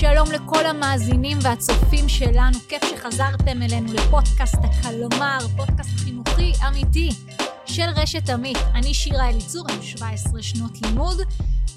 שלום לכל המאזינים והצופים שלנו, כיף שחזרתם אלינו לפודקאסט הקלמר, פודקאסט חינוכי אמיתי של רשת עמית. אני שירה אליצור, עם 17 שנות לימוד.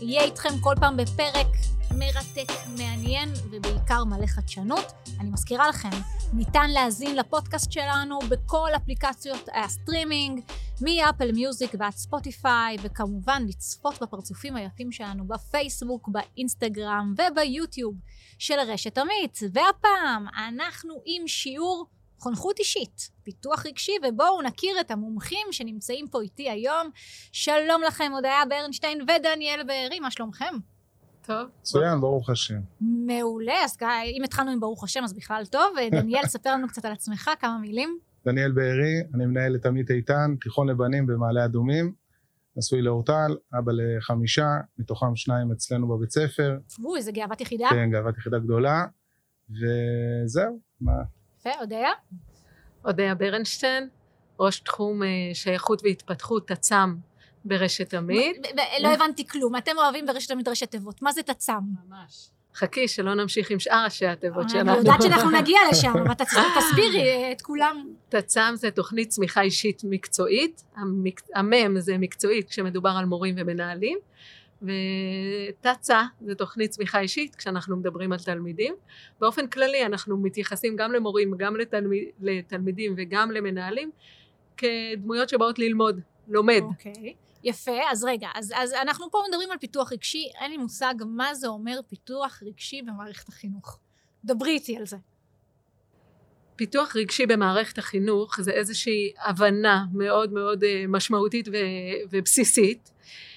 יהיה איתכם כל פעם בפרק מרתק, מעניין ובעיקר מלא חדשנות. אני מזכירה לכם, ניתן להאזין לפודקאסט שלנו בכל אפליקציות הסטרימינג, מאפל מיוזיק ועד ספוטיפיי, וכמובן לצפות בפרצופים היפים שלנו בפייסבוק, באינסטגרם וביוטיוב של רשת עמית. והפעם אנחנו עם שיעור חונכות אישית, פיתוח רגשי, ובואו נכיר את המומחים שנמצאים פה איתי היום. שלום לכם, הודיה ברנשטיין ודניאל בארי, מה שלומכם? טוב. מצוין, ברוך השם. מעולה, אז אם התחלנו עם ברוך השם אז בכלל טוב. דניאל, ספר לנו קצת על עצמך, כמה מילים. דניאל בארי, אני מנהל את עמית איתן, תיכון לבנים במעלה אדומים. נשוי לאורטל, אבא לחמישה, מתוכם שניים אצלנו בבית ספר. אוי, איזה גאוות יחידה. כן, גאוות יחידה גדולה. וזהו, מה... יפה, אודיה? אודיה ברנשטיין, ראש תחום אה, שייכות והתפתחות, תצ"ם ברשת עמית. לא הבנתי כלום, אתם אוהבים ברשת עמית ראשי תיבות, מה זה תצ"ם? ממש. חכי, שלא נמשיך עם שאר ראשי התיבות שלנו. אני יודעת שאנחנו נגיע לשם, אבל תסבירי את כולם. תצ"ם זה תוכנית צמיחה אישית מקצועית, המ"ם זה מקצועית כשמדובר על מורים ומנהלים, ותצ"א זה תוכנית צמיחה אישית כשאנחנו מדברים על תלמידים. באופן כללי אנחנו מתייחסים גם למורים, גם לתלמיד, לתלמידים וגם למנהלים כדמויות שבאות ללמוד, לומד. אוקיי. Okay. יפה, אז רגע, אז, אז אנחנו פה מדברים על פיתוח רגשי, אין לי מושג מה זה אומר פיתוח רגשי במערכת החינוך. דברי איתי על זה. פיתוח רגשי במערכת החינוך זה איזושהי הבנה מאוד מאוד אה, משמעותית ובסיסית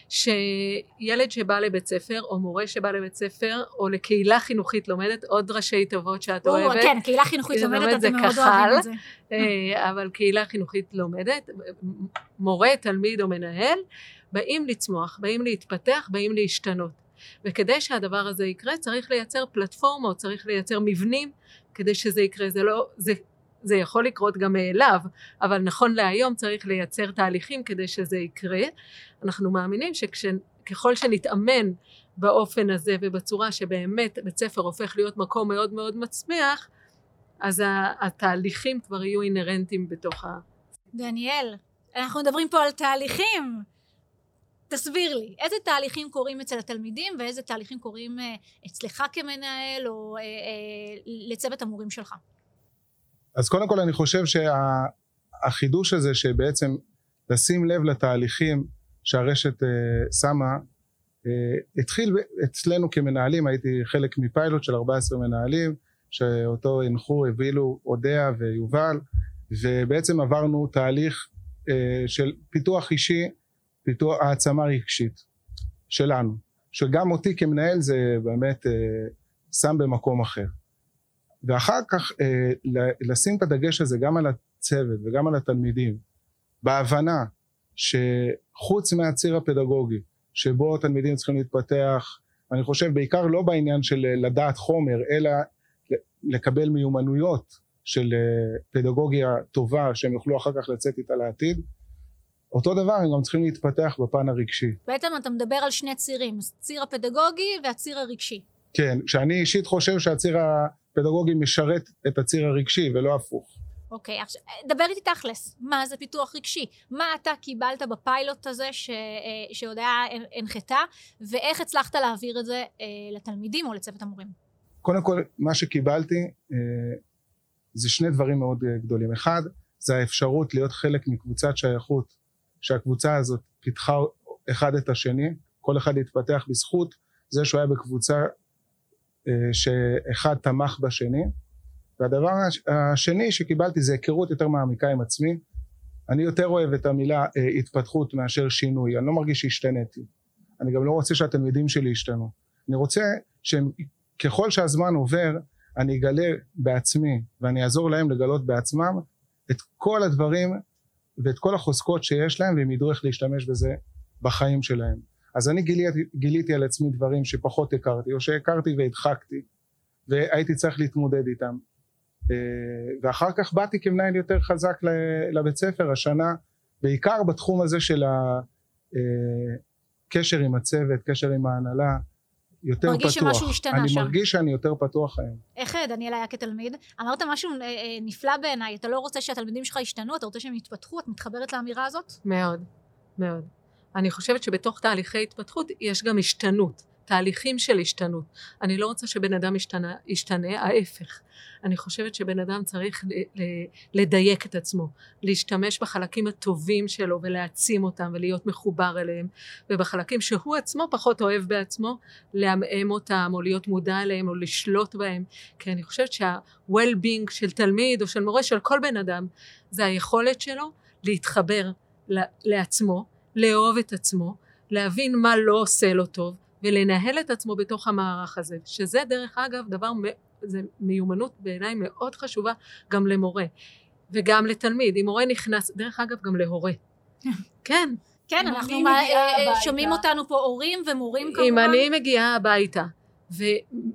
שילד שבא לבית ספר או מורה שבא לבית ספר או לקהילה חינוכית לומדת עוד ראשי תיבות שאת או, אוהבת. כן, קהילה חינוכית לומדת, אתם מאוד אוהבים את זה. אה, אבל קהילה חינוכית לומדת, מורה, תלמיד או מנהל, באים לצמוח, באים להתפתח, באים להשתנות. וכדי שהדבר הזה יקרה צריך לייצר פלטפורמות, צריך לייצר מבנים כדי שזה יקרה. זה לא, זה זה יכול לקרות גם מאליו, אבל נכון להיום צריך לייצר תהליכים כדי שזה יקרה. אנחנו מאמינים שככל שנתאמן באופן הזה ובצורה שבאמת בית ספר הופך להיות מקום מאוד מאוד מצמיח, אז התהליכים כבר יהיו אינהרנטיים בתוך ה... דניאל, אנחנו מדברים פה על תהליכים. תסביר לי, איזה תהליכים קורים אצל התלמידים ואיזה תהליכים קורים אה, אצלך כמנהל או אה, אה, לצוות המורים שלך? אז קודם כל אני חושב שהחידוש שה, הזה שבעצם לשים לב לתהליכים שהרשת uh, שמה uh, התחיל אצלנו כמנהלים הייתי חלק מפיילוט של 14 מנהלים שאותו הנחו הבילו אודיה ויובל ובעצם עברנו תהליך uh, של פיתוח אישי פיתוח העצמה רגשית שלנו שגם אותי כמנהל זה באמת uh, שם במקום אחר ואחר כך אה, לשים את הדגש הזה גם על הצוות וגם על התלמידים בהבנה שחוץ מהציר הפדגוגי שבו תלמידים צריכים להתפתח אני חושב בעיקר לא בעניין של לדעת חומר אלא לקבל מיומנויות של אה, פדגוגיה טובה שהם יוכלו אחר כך לצאת איתה לעתיד אותו דבר הם גם צריכים להתפתח בפן הרגשי. בעצם אתה מדבר על שני צירים, הציר הפדגוגי והציר הרגשי. כן, שאני אישית חושב שהציר הפדגוגי משרת את הציר הרגשי ולא הפוך. אוקיי, עכשיו דבר איתי תכלס, מה זה פיתוח רגשי? מה אתה קיבלת בפיילוט הזה ש... אה, שהודיה הנחתה, ואיך הצלחת להעביר את זה אה, לתלמידים או לצוות המורים? קודם כל, מה שקיבלתי אה, זה שני דברים מאוד גדולים. אחד, זה האפשרות להיות חלק מקבוצת שייכות, שהקבוצה הזאת פיתחה אחד את השני, כל אחד התפתח בזכות זה שהוא היה בקבוצה שאחד תמך בשני. והדבר השני שקיבלתי זה היכרות יותר מעמיקה עם עצמי. אני יותר אוהב את המילה אה, התפתחות מאשר שינוי. אני לא מרגיש שהשתניתי. אני גם לא רוצה שהתלמידים שלי ישתנו. אני רוצה שככל שהזמן עובר אני אגלה בעצמי ואני אעזור להם לגלות בעצמם את כל הדברים ואת כל החוזקות שיש להם והם ידעו איך להשתמש בזה בחיים שלהם אז אני גיליתי, גיליתי על עצמי דברים שפחות הכרתי או שהכרתי והדחקתי והייתי צריך להתמודד איתם אה, ואחר כך באתי כמנהל יותר חזק לבית ספר השנה בעיקר בתחום הזה של הקשר אה, עם הצוות, קשר עם ההנהלה יותר מרגיש פתוח. שמשהו השתנה אני שם. מרגיש שאני יותר פתוח היום. איך דניאל היה כתלמיד? אמרת משהו אה, נפלא בעיניי, אתה לא רוצה שהתלמידים שלך ישתנו, אתה רוצה שהם יתפתחו, את מתחברת לאמירה הזאת? מאוד, מאוד. אני חושבת שבתוך תהליכי התפתחות יש גם השתנות, תהליכים של השתנות. אני לא רוצה שבן אדם ישתנה, ישתנה, ההפך. אני חושבת שבן אדם צריך ל- ל- לדייק את עצמו, להשתמש בחלקים הטובים שלו ולהעצים אותם ולהיות מחובר אליהם, ובחלקים שהוא עצמו פחות אוהב בעצמו, לעמעם אותם או להיות מודע אליהם או לשלוט בהם. כי אני חושבת שה-well-being של תלמיד או של מורה, של כל בן אדם, זה היכולת שלו להתחבר לעצמו, לאהוב את עצמו, להבין מה לא עושה לו טוב, ולנהל את עצמו בתוך המערך הזה, שזה דרך אגב דבר, זה מיומנות בעיניי מאוד חשובה גם למורה, וגם לתלמיד. אם מורה נכנס, דרך אגב גם להורה. כן, כן, אנחנו מה- אה, אה, שומעים אותנו פה הורים ומורים כמובן. אם אני מגיעה הביתה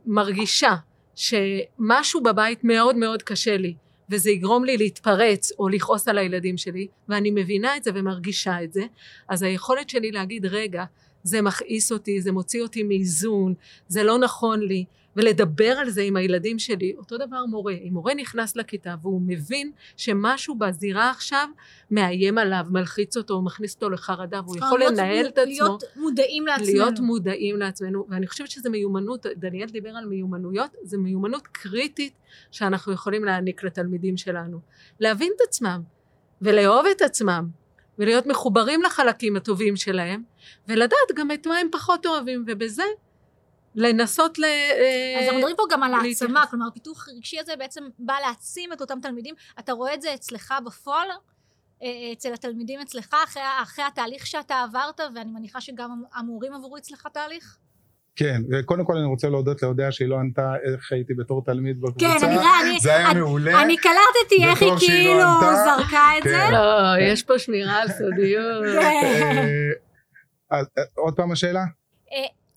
ומרגישה שמשהו בבית מאוד מאוד קשה לי, וזה יגרום לי להתפרץ או לכעוס על הילדים שלי, ואני מבינה את זה ומרגישה את זה, אז היכולת שלי להגיד, רגע, זה מכעיס אותי, זה מוציא אותי מאיזון, זה לא נכון לי, ולדבר על זה עם הילדים שלי, אותו דבר מורה. אם מורה נכנס לכיתה והוא מבין שמשהו בזירה עכשיו מאיים עליו, מלחיץ אותו, מכניס אותו לחרדה, והוא יכול לנהל מ- את עצמו. להיות מודעים לעצמנו. להיות מודעים לעצמנו, ואני חושבת שזה מיומנות, דניאל דיבר על מיומנויות, זה מיומנות קריטית שאנחנו יכולים להעניק לתלמידים שלנו. להבין את עצמם, ולאהוב את עצמם, ולהיות מחוברים לחלקים הטובים שלהם, ולדעת גם את מה הם פחות אוהבים, ובזה לנסות ל... אז אנחנו מדברים פה גם על. העצמה, כלומר הפיתוח הרגשי הזה בעצם בא להעצים את אותם תלמידים. אתה רואה את זה אצלך בפועל, אה, אצל התלמידים אצלך, אחרי, אחרי התהליך שאתה עברת, ואני מניחה שגם המורים עברו אצלך תהליך? כן, וקודם כל אני רוצה להודות להודיה שהיא לא ענתה איך הייתי בתור תלמיד בקבוצה. כן, אני רואה, אני- זה היה אני- מעולה. אני קלטתי איך היא לא כאילו. זרקה את זה. כן. לא, יש פה שמירה על סודיות. כן. אה, אז, אה, עוד פעם השאלה?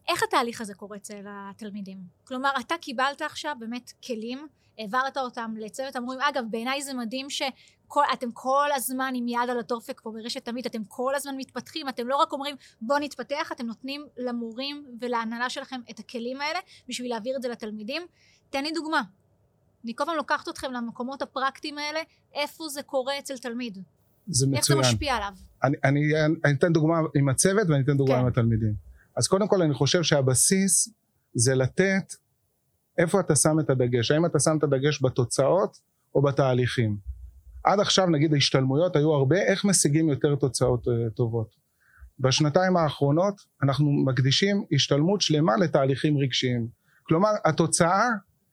איך התהליך הזה קורה אצל התלמידים? כלומר, אתה קיבלת עכשיו באמת כלים, העברת אותם לצוות המורים. אגב, בעיניי זה מדהים שאתם כל הזמן עם יד על הדופק פה ברשת תמיד, אתם כל הזמן מתפתחים, אתם לא רק אומרים בוא נתפתח, אתם נותנים למורים ולהנהלה שלכם את הכלים האלה בשביל להעביר את זה לתלמידים. תן לי דוגמה. אני כל פעם לוקחת אתכם למקומות הפרקטיים האלה, איפה זה קורה אצל תלמיד? זה איך זה מצוין. משפיע עליו? אני, אני, אני אתן דוגמה עם הצוות ואני אתן דוגמה כן. עם התלמידים. אז קודם כל אני חושב שהבסיס זה לתת איפה אתה שם את הדגש. האם אתה שם את הדגש בתוצאות או בתהליכים. עד עכשיו נגיד ההשתלמויות היו הרבה איך משיגים יותר תוצאות אה, טובות. בשנתיים האחרונות אנחנו מקדישים השתלמות שלמה לתהליכים רגשיים. כלומר התוצאה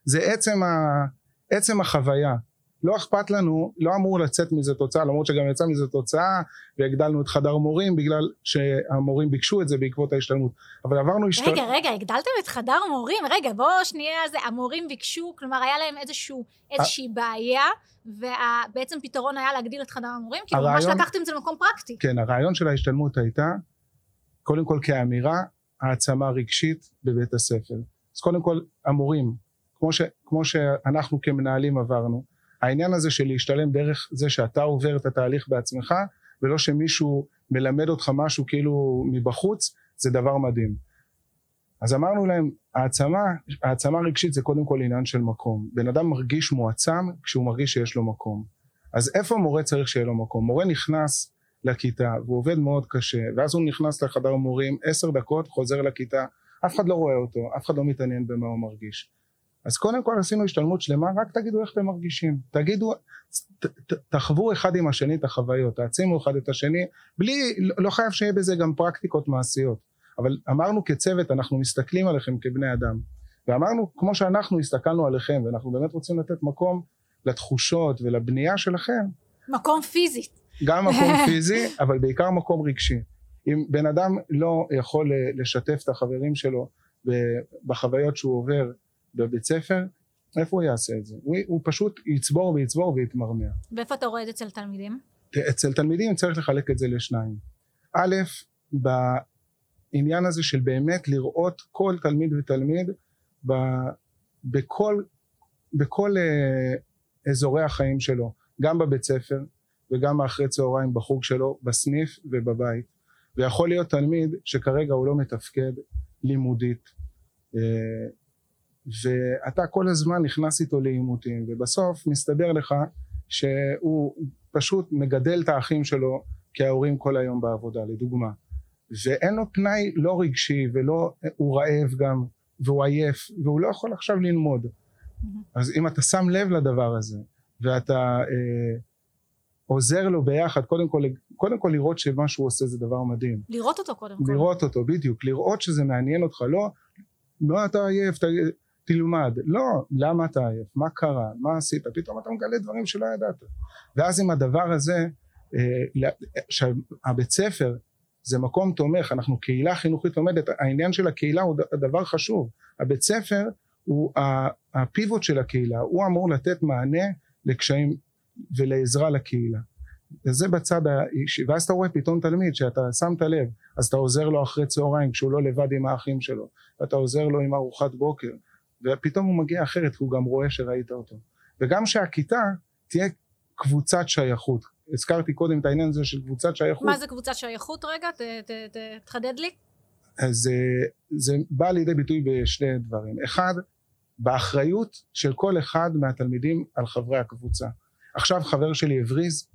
זה עצם, ה, עצם החוויה. לא אכפת לנו, לא אמור לצאת מזה תוצאה, למרות שגם יצא מזה תוצאה והגדלנו את חדר מורים בגלל שהמורים ביקשו את זה בעקבות ההשתלמות. אבל עברנו השתלמות... רגע, רגע, הגדלתם את חדר המורים? רגע, בואו שנייה, זה, המורים ביקשו, כלומר היה להם איזשהו, איזושהי בעיה, ובעצם פתרון היה להגדיל את חדר המורים, כאילו ממש הרעיון- לקחתם את זה למקום פרקטי. כן, הרעיון של ההשתלמות הייתה, קודם כל כאמירה, העצמה רגשית בבית הספר. אז קודם כל, המורים, כמו, ש, כמו שאנחנו כמנהלים עברנו, העניין הזה של להשתלם דרך זה שאתה עובר את התהליך בעצמך, ולא שמישהו מלמד אותך משהו כאילו מבחוץ, זה דבר מדהים. אז אמרנו להם, העצמה, העצמה רגשית זה קודם כל עניין של מקום. בן אדם מרגיש מועצם כשהוא מרגיש שיש לו מקום. אז איפה מורה צריך שיהיה לו מקום? מורה נכנס לכיתה והוא עובד מאוד קשה ואז הוא נכנס לחדר מורים עשר דקות חוזר לכיתה אף אחד לא רואה אותו אף אחד לא מתעניין במה הוא מרגיש אז קודם כל עשינו השתלמות שלמה רק תגידו איך אתם מרגישים. תגידו ת, ת, תחוו אחד עם השני את החוויות תעצימו אחד את השני בלי לא, חייב שיהיה בזה גם פרקטיקות מעשיות. אבל אמרנו כצוות אנחנו מסתכלים עליכם כבני אדם. ואמרנו כמו שאנחנו הסתכלנו עליכם ואנחנו באמת רוצים לתת מקום לתחושות ולבנייה שלכם. מקום פיזית. גם מקום פיזי אבל בעיקר מקום רגשי. אם בן אדם לא יכול לשתף את החברים שלו בחוויות שהוא עובר בבית ספר איפה הוא יעשה את זה? הוא, הוא פשוט יצבור ויצבור ויתמרמר ואיפה אתה רואה את זה אצל תלמידים? אצל תלמידים צריך לחלק את זה לשניים א' בעניין הזה של באמת לראות כל תלמיד ותלמיד ב, בכל, בכל אה, אזורי החיים שלו גם בבית ספר וגם אחרי צהריים בחוג שלו בסניף ובבית ויכול להיות תלמיד שכרגע הוא לא מתפקד לימודית אה, ואתה כל הזמן נכנס איתו לעימותים ובסוף מסתבר לך שהוא פשוט מגדל את האחים שלו כי ההורים כל היום בעבודה לדוגמה. ואין לו פנאי לא רגשי ולא הוא רעב גם והוא עייף והוא לא יכול עכשיו ללמוד. אז אם אתה שם לב לדבר הזה ואתה אה, עוזר לו ביחד קודם כל, קודם כל לראות שמה שהוא עושה זה דבר מדהים. לראות אותו קודם כל. לראות אותו בדיוק. לראות שזה מעניין אותך לא לא אתה עייף ת, תלמד. לא למה אתה עייף? מה קרה? מה עשית? פתאום אתה מגלה דברים שלא ידעת. ואז עם הדבר הזה אה, שהבית ספר זה מקום תומך אנחנו קהילה חינוכית לומדת העניין של הקהילה הוא דבר חשוב. הבית ספר הוא הפיבוט של הקהילה הוא אמור לתת מענה לקשיים ולעזרה לקהילה. וזה בצד האישי. ואז אתה רואה פתאום תלמיד שאתה שמת לב אז אתה עוזר לו אחרי צהריים כשהוא לא לבד עם האחים שלו ואתה עוזר לו עם ארוחת בוקר ופתאום הוא מגיע אחרת כי הוא גם רואה שראית אותו. וגם שהכיתה תהיה קבוצת שייכות. הזכרתי קודם את העניין הזה של קבוצת שייכות. מה זה קבוצת שייכות? רגע? ת, ת, ת, תחדד לי. אז אה, זה בא לידי ביטוי בשני דברים. אחד באחריות של כל אחד מהתלמידים על חברי הקבוצה. עכשיו חבר שלי הבריז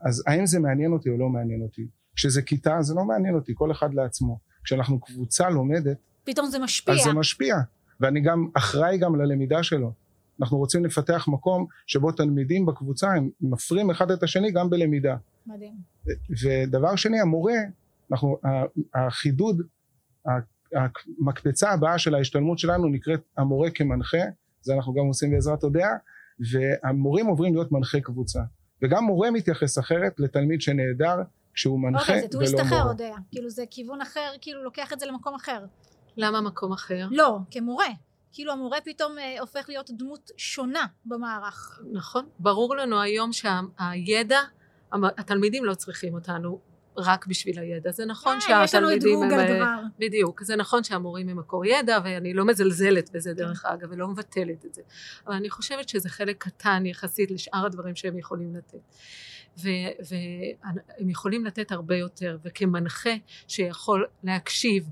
אז האם זה מעניין אותי או לא מעניין אותי? כשזה כיתה זה לא מעניין אותי כל אחד לעצמו. כשאנחנו קבוצה לומדת פתאום זה משפיע. אז זה משפיע ואני גם אחראי גם ללמידה שלו. אנחנו רוצים לפתח מקום שבו תלמידים בקבוצה הם מפרים אחד את השני גם בלמידה. מדהים. ודבר שני המורה אנחנו החידוד המקפצה הבאה של ההשתלמות שלנו נקראת המורה כמנחה זה אנחנו גם עושים בעזרת הודיה והמורים עוברים להיות מנחי קבוצה. וגם מורה מתייחס אחרת לתלמיד שנעדר כשהוא מנחה אוקיי, זה טוויסט ולא אחר, מורה. הודיה. כאילו זה כיוון אחר, כאילו לוקח את זה למקום אחר. למה מקום אחר? לא, כמורה. כאילו המורה פתאום אה, הופך להיות דמות שונה במערך. נכון. ברור לנו היום שהידע, התלמידים לא צריכים אותנו רק בשביל הידע. זה נכון אה, יש לנו את שהתלמידים גוגל הם... כבר. בדיוק. זה נכון שהמורים הם מקור ידע, ואני לא מזלזלת בזה דרך אגב, ולא מבטלת את זה. אבל אני חושבת שזה חלק קטן יחסית לשאר הדברים שהם יכולים לתת. והם יכולים לתת הרבה יותר, וכמנחה שיכול להקשיב,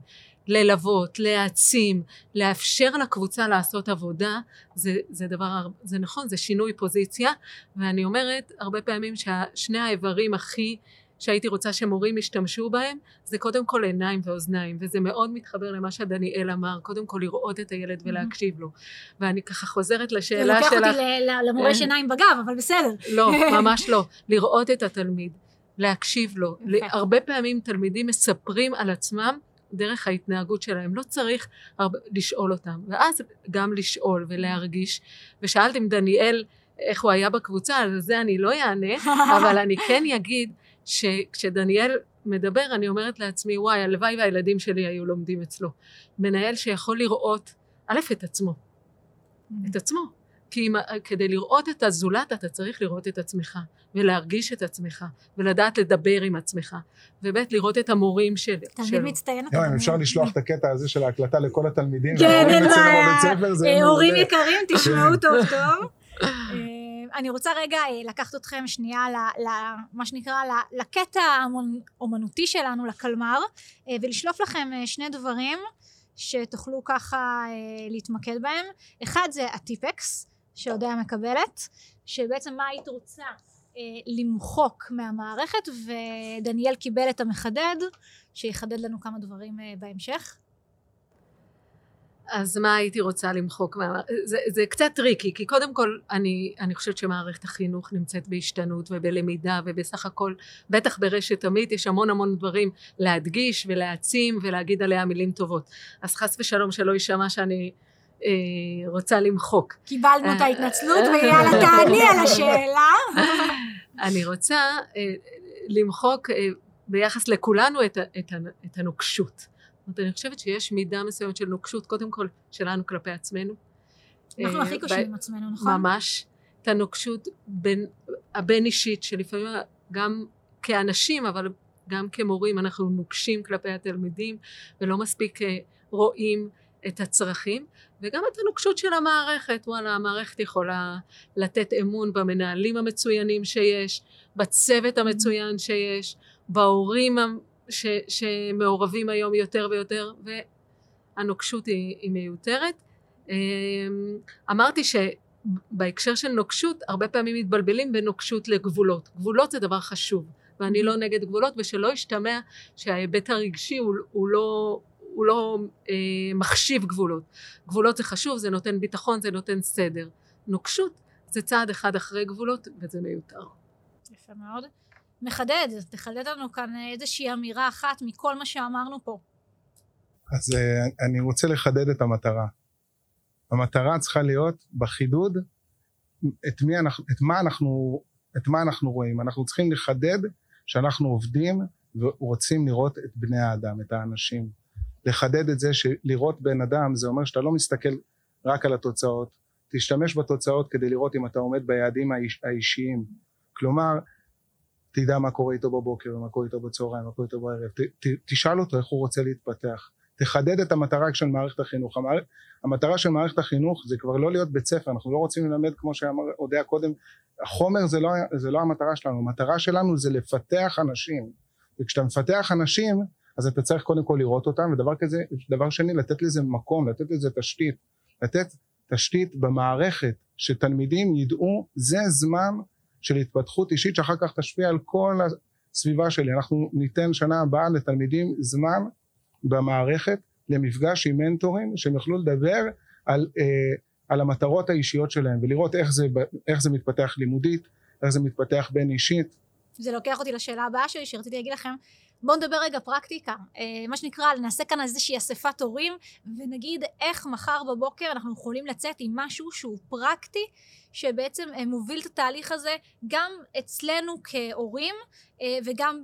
ללוות, להעצים, לאפשר לקבוצה לעשות עבודה, זה, זה דבר, זה נכון, זה שינוי פוזיציה, ואני אומרת הרבה פעמים ששני האיברים הכי שהייתי רוצה שמורים ישתמשו בהם זה קודם כל עיניים ואוזניים וזה מאוד מתחבר למה שדניאל אמר קודם כל לראות את הילד ולהקשיב לו ואני ככה חוזרת זה לשאלה לוקח שלך אותי ל- ל- למורה אה. שיניים בגב, אבל בסדר. לא ממש לא לראות את התלמיד להקשיב לו. הרבה פעמים תלמידים מספרים על עצמם דרך ההתנהגות שלהם. לא צריך הרבה, לשאול אותם. ואז גם לשאול ולהרגיש. ושאלת אם דניאל איך הוא היה בקבוצה על זה אני לא אענה אבל אני כן אגיד שכשדניאל מדבר אני אומרת לעצמי וואי הלוואי והילדים שלי היו לומדים אצלו. מנהל שיכול לראות א' את עצמו. את עצמו כי אם, כדי לראות את הזולת אתה צריך לראות את עצמך ולהרגיש את עצמך ולדעת לדבר עם עצמך וב' לראות את המורים של, תלמיד שלו מצטיין אתה. יואי, אם. אפשר לשלוח את הקטע הזה של ההקלטה לכל התלמידים כן, אין בעיה. אה, הורים מעולה. יקרים, תשמעו טוב טוב. אה, אני רוצה רגע אה, לקחת אתכם שנייה ל- ל- מה שנקרא לקטע האומנותי שלנו, לקלמר, אה, ולשלוף לכם אה, שני דברים שתוכלו ככה אה, להתמקד בהם. אחד זה הטיפקס, שהודיה מקבלת, שבעצם מה היית רוצה אה, למחוק מהמערכת, ודניאל קיבל את המחדד, שיחדד לנו כמה דברים אה, בהמשך. אז מה הייתי רוצה למחוק מה... זה, זה קצת טריקי, כי קודם כל אני, אני חושבת שמערכת החינוך נמצאת בהשתנות ובלמידה ובסך הכל, בטח ברשת עמית יש המון המון דברים להדגיש ולהעצים ולהגיד עליה מילים טובות. אז חס ושלום שלא יישמע שאני רוצה למחוק. קיבלנו את ההתנצלות, ויאללה תעני על השאלה. אני רוצה אה, למחוק אה, ביחס לכולנו את, את, את הנוקשות. זאת אומרת, אני חושבת שיש מידה מסוימת של נוקשות, קודם כל שלנו כלפי עצמנו. אנחנו אה, הכי קשים עם עצמנו, נכון? ממש. את הנוקשות בין, הבין אישית, שלפעמים גם כאנשים, אבל גם כמורים, אנחנו נוקשים כלפי התלמידים, ולא מספיק אה, רואים את הצרכים, וגם את הנוקשות של המערכת. וואלה, המערכת יכולה לתת אמון במנהלים המצוינים שיש, בצוות המצוין שיש, בהורים ש, שמעורבים היום יותר ויותר, הנוקשות היא, היא מיותרת. אמ, אמרתי שבהקשר של נוקשות הרבה פעמים מתבלבלים בין נוקשות לגבולות. גבולות זה דבר חשוב ואני לא נגד גבולות ושלא ישתמע שההיבט הרגשי הוא, הוא לא, הוא לא אה, מחשיב גבולות. גבולות זה חשוב, זה נותן ביטחון, זה נותן סדר. נוקשות זה צעד אחד אחרי גבולות וזה מיותר. יפה מאוד. מחדד, תחדד לנו כאן איזושהי אמירה אחת מכל מה שאמרנו פה. אז uh, אני רוצה לחדד את המטרה. המטרה צריכה להיות בחידוד את, מי אנחנו, את, מה אנחנו, את מה אנחנו רואים. אנחנו צריכים לחדד שאנחנו עובדים ורוצים לראות את בני האדם, את האנשים. לחדד את זה שלראות בן אדם זה אומר שאתה לא מסתכל רק על התוצאות, תשתמש בתוצאות כדי לראות אם אתה עומד ביעדים האיש, האישיים. כלומר, תדע מה קורה איתו בבוקר, מה קורה איתו בצהריים, מה קורה איתו בערב, ת, ת, תשאל אותו איך הוא רוצה להתפתח. תחדד את המטרה של מערכת החינוך. המער... המטרה של מערכת החינוך זה כבר לא להיות בית ספר, אנחנו לא רוצים ללמד כמו שאמר אודיה קודם, החומר זה לא, זה לא המטרה שלנו, המטרה שלנו זה לפתח אנשים, וכשאתה מפתח אנשים אז אתה צריך קודם כל לראות אותם, ודבר כזה, דבר שני לתת לזה מקום, לתת לזה תשתית, לתת תשתית במערכת שתלמידים ידעו זה זמן של התפתחות אישית שאחר כך תשפיע על כל הסביבה שלי. אנחנו ניתן שנה הבאה לתלמידים זמן במערכת למפגש עם מנטורים שהם יוכלו לדבר על, אה, על המטרות האישיות שלהם ולראות איך זה, איך זה מתפתח לימודית, איך זה מתפתח בין אישית. זה לוקח אותי לשאלה הבאה שלי שרציתי להגיד לכם בואו נדבר רגע פרקטיקה, אה, מה שנקרא נעשה כאן איזושהי אספת הורים ונגיד איך מחר בבוקר אנחנו יכולים לצאת עם משהו שהוא פרקטי שבעצם אה, מוביל את התהליך הזה גם אצלנו כהורים אה, וגם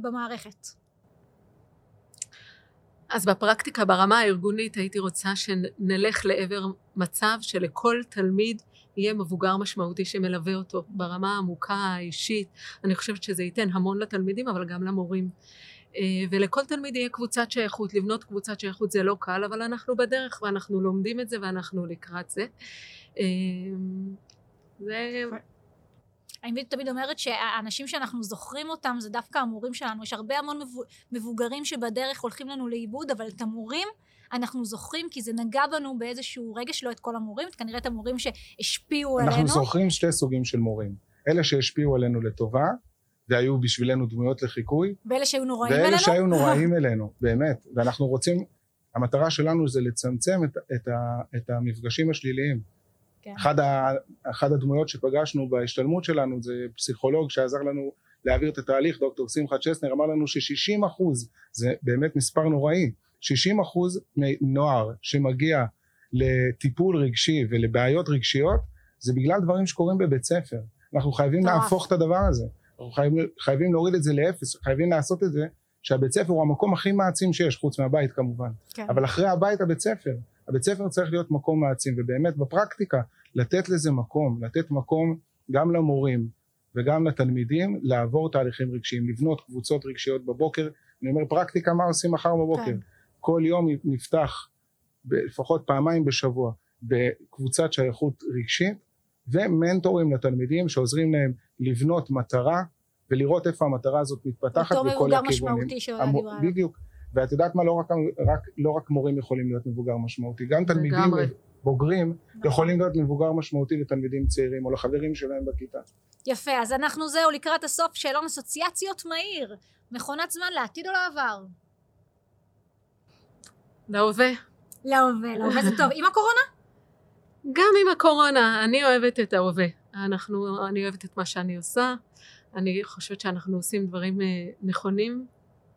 במערכת. אז בפרקטיקה ברמה הארגונית הייתי רוצה שנלך לעבר מצב שלכל תלמיד יהיה מבוגר משמעותי שמלווה אותו ברמה העמוקה האישית. אני חושבת שזה ייתן המון לתלמידים אבל גם למורים. אה, ולכל תלמיד יהיה קבוצת שייכות. לבנות קבוצת שייכות זה לא קל אבל אנחנו בדרך ואנחנו לומדים את זה ואנחנו לקראת זה. אה, זה... אני תמיד אומרת שהאנשים שאנחנו זוכרים אותם זה דווקא המורים שלנו. יש הרבה המון מבוגרים שבדרך הולכים לנו לאיבוד אבל את המורים אנחנו זוכרים כי זה נגע בנו באיזשהו רגש, לא את כל המורים, כנראה את המורים שהשפיעו אנחנו עלינו. אנחנו זוכרים שתי סוגים של מורים. אלה שהשפיעו עלינו לטובה, והיו בשבילנו דמויות לחיקוי. ואלה שהיו נוראים ואלה אלינו? ואלה שהיו נוראים אלינו, באמת. ואנחנו רוצים, המטרה שלנו זה לצמצם את, את, ה, את המפגשים השליליים. כן. אחד, ה, אחד הדמויות שפגשנו בהשתלמות שלנו זה פסיכולוג שעזר לנו להעביר את התהליך, דוקטור שמחה צ'סנר, אמר לנו ש-60 אחוז, זה באמת מספר נוראי, 60 אחוז מנוער שמגיע לטיפול רגשי ולבעיות רגשיות זה בגלל דברים שקורים בבית ספר. אנחנו חייבים טוב. להפוך את הדבר הזה. אנחנו חייבים, חייבים להוריד את זה לאפס, חייבים לעשות את זה שהבית ספר הוא המקום הכי מעצים שיש, חוץ מהבית כמובן. כן. אבל אחרי הבית הבית ספר. הבית ספר צריך להיות מקום מעצים, ובאמת בפרקטיקה לתת לזה מקום, לתת מקום גם למורים וגם לתלמידים לעבור תהליכים רגשיים, לבנות קבוצות רגשיות בבוקר. אני אומר פרקטיקה מה עושים מחר בבוקר. כן. כל יום נפתח לפחות פעמיים בשבוע בקבוצת שייכות רגשית ומנטורים לתלמידים שעוזרים להם לבנות מטרה ולראות איפה המטרה הזאת מתפתחת בכל הכיוונים. אותו מבוגר משמעותי שעולה. דיברה בדיוק. ואת יודעת מה, לא רק, רק, לא רק מורים יכולים להיות מבוגר משמעותי, גם תלמידים לגמרי. בוגרים נכון. יכולים להיות מבוגר משמעותי לתלמידים צעירים או לחברים שלהם בכיתה. יפה, אז אנחנו זהו לקראת הסוף, שאלון אסוציאציות מהיר. מכונת זמן לעתיד או לעבר? להווה. להווה, להווה זה טוב. עם הקורונה? גם עם הקורונה. אני אוהבת את ההווה. אנחנו, אני אוהבת את מה שאני עושה. אני חושבת שאנחנו עושים דברים אה, נכונים.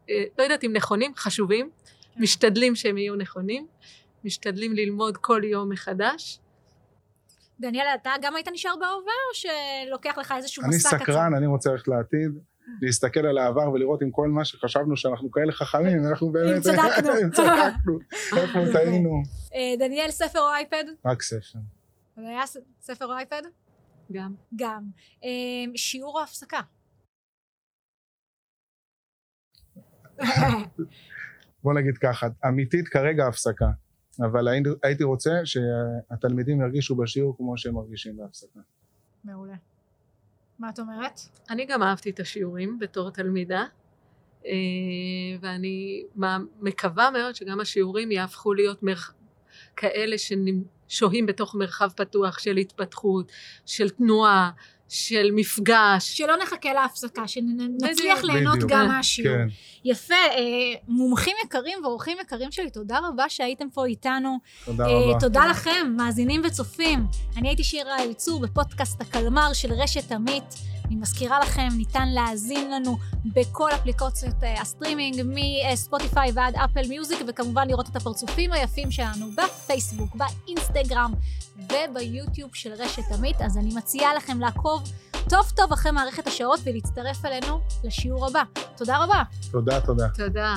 אה, לא יודעת אם נכונים, חשובים. כן. משתדלים שהם יהיו נכונים. משתדלים ללמוד כל יום מחדש. דניאל, אתה גם היית נשאר בהווה או שלוקח לך איזשהו מסע קצר? אני סקרן, אני רוצה ללכת לעתיד. להסתכל על העבר ולראות אם כל מה שחשבנו שאנחנו כאלה חכמים, אנחנו באמת... אם צדקנו. אם צדקנו, איפה טעינו. אה, דניאל, ספר או אייפד? רק ספר. היה ספר או אייפד? גם. גם. אה, שיעור או הפסקה? בוא נגיד ככה, אמיתית כרגע הפסקה, אבל הייתי רוצה שהתלמידים ירגישו בשיעור כמו שהם מרגישים בהפסקה. מעולה. מה את אומרת? אני גם אהבתי את השיעורים בתור תלמידה. אה, ואני מקווה מאוד שגם השיעורים יהפכו להיות מרח... כאלה ששוהים בתוך מרחב פתוח של התפתחות, של תנועה, של מפגש. שלא נחכה להפסקה, שנצליח ליהנות בדיוק. גם מהשיעור. כן. יפה, אה, מומחים יקרים ואורחים יקרים שלי, תודה רבה שהייתם פה איתנו. תודה אה, רבה. תודה לכם, מאזינים וצופים. אני הייתי שירה אליצור בפודקאסט הקלמר של רשת עמית. אני מזכירה לכם, ניתן להאזין לנו בכל אפליקציות אה, הסטרימינג, מספוטיפיי ועד אפל מיוזיק, וכמובן לראות את הפרצופים היפים שלנו בפייסבוק, באינסטגרם וביוטיוב של רשת עמית. אז אני מציעה לכם לעקוב טוב טוב אחרי מערכת השעות ולהצטרף אלינו לשיעור הבא. תודה רבה. תודה, תודה. תודה.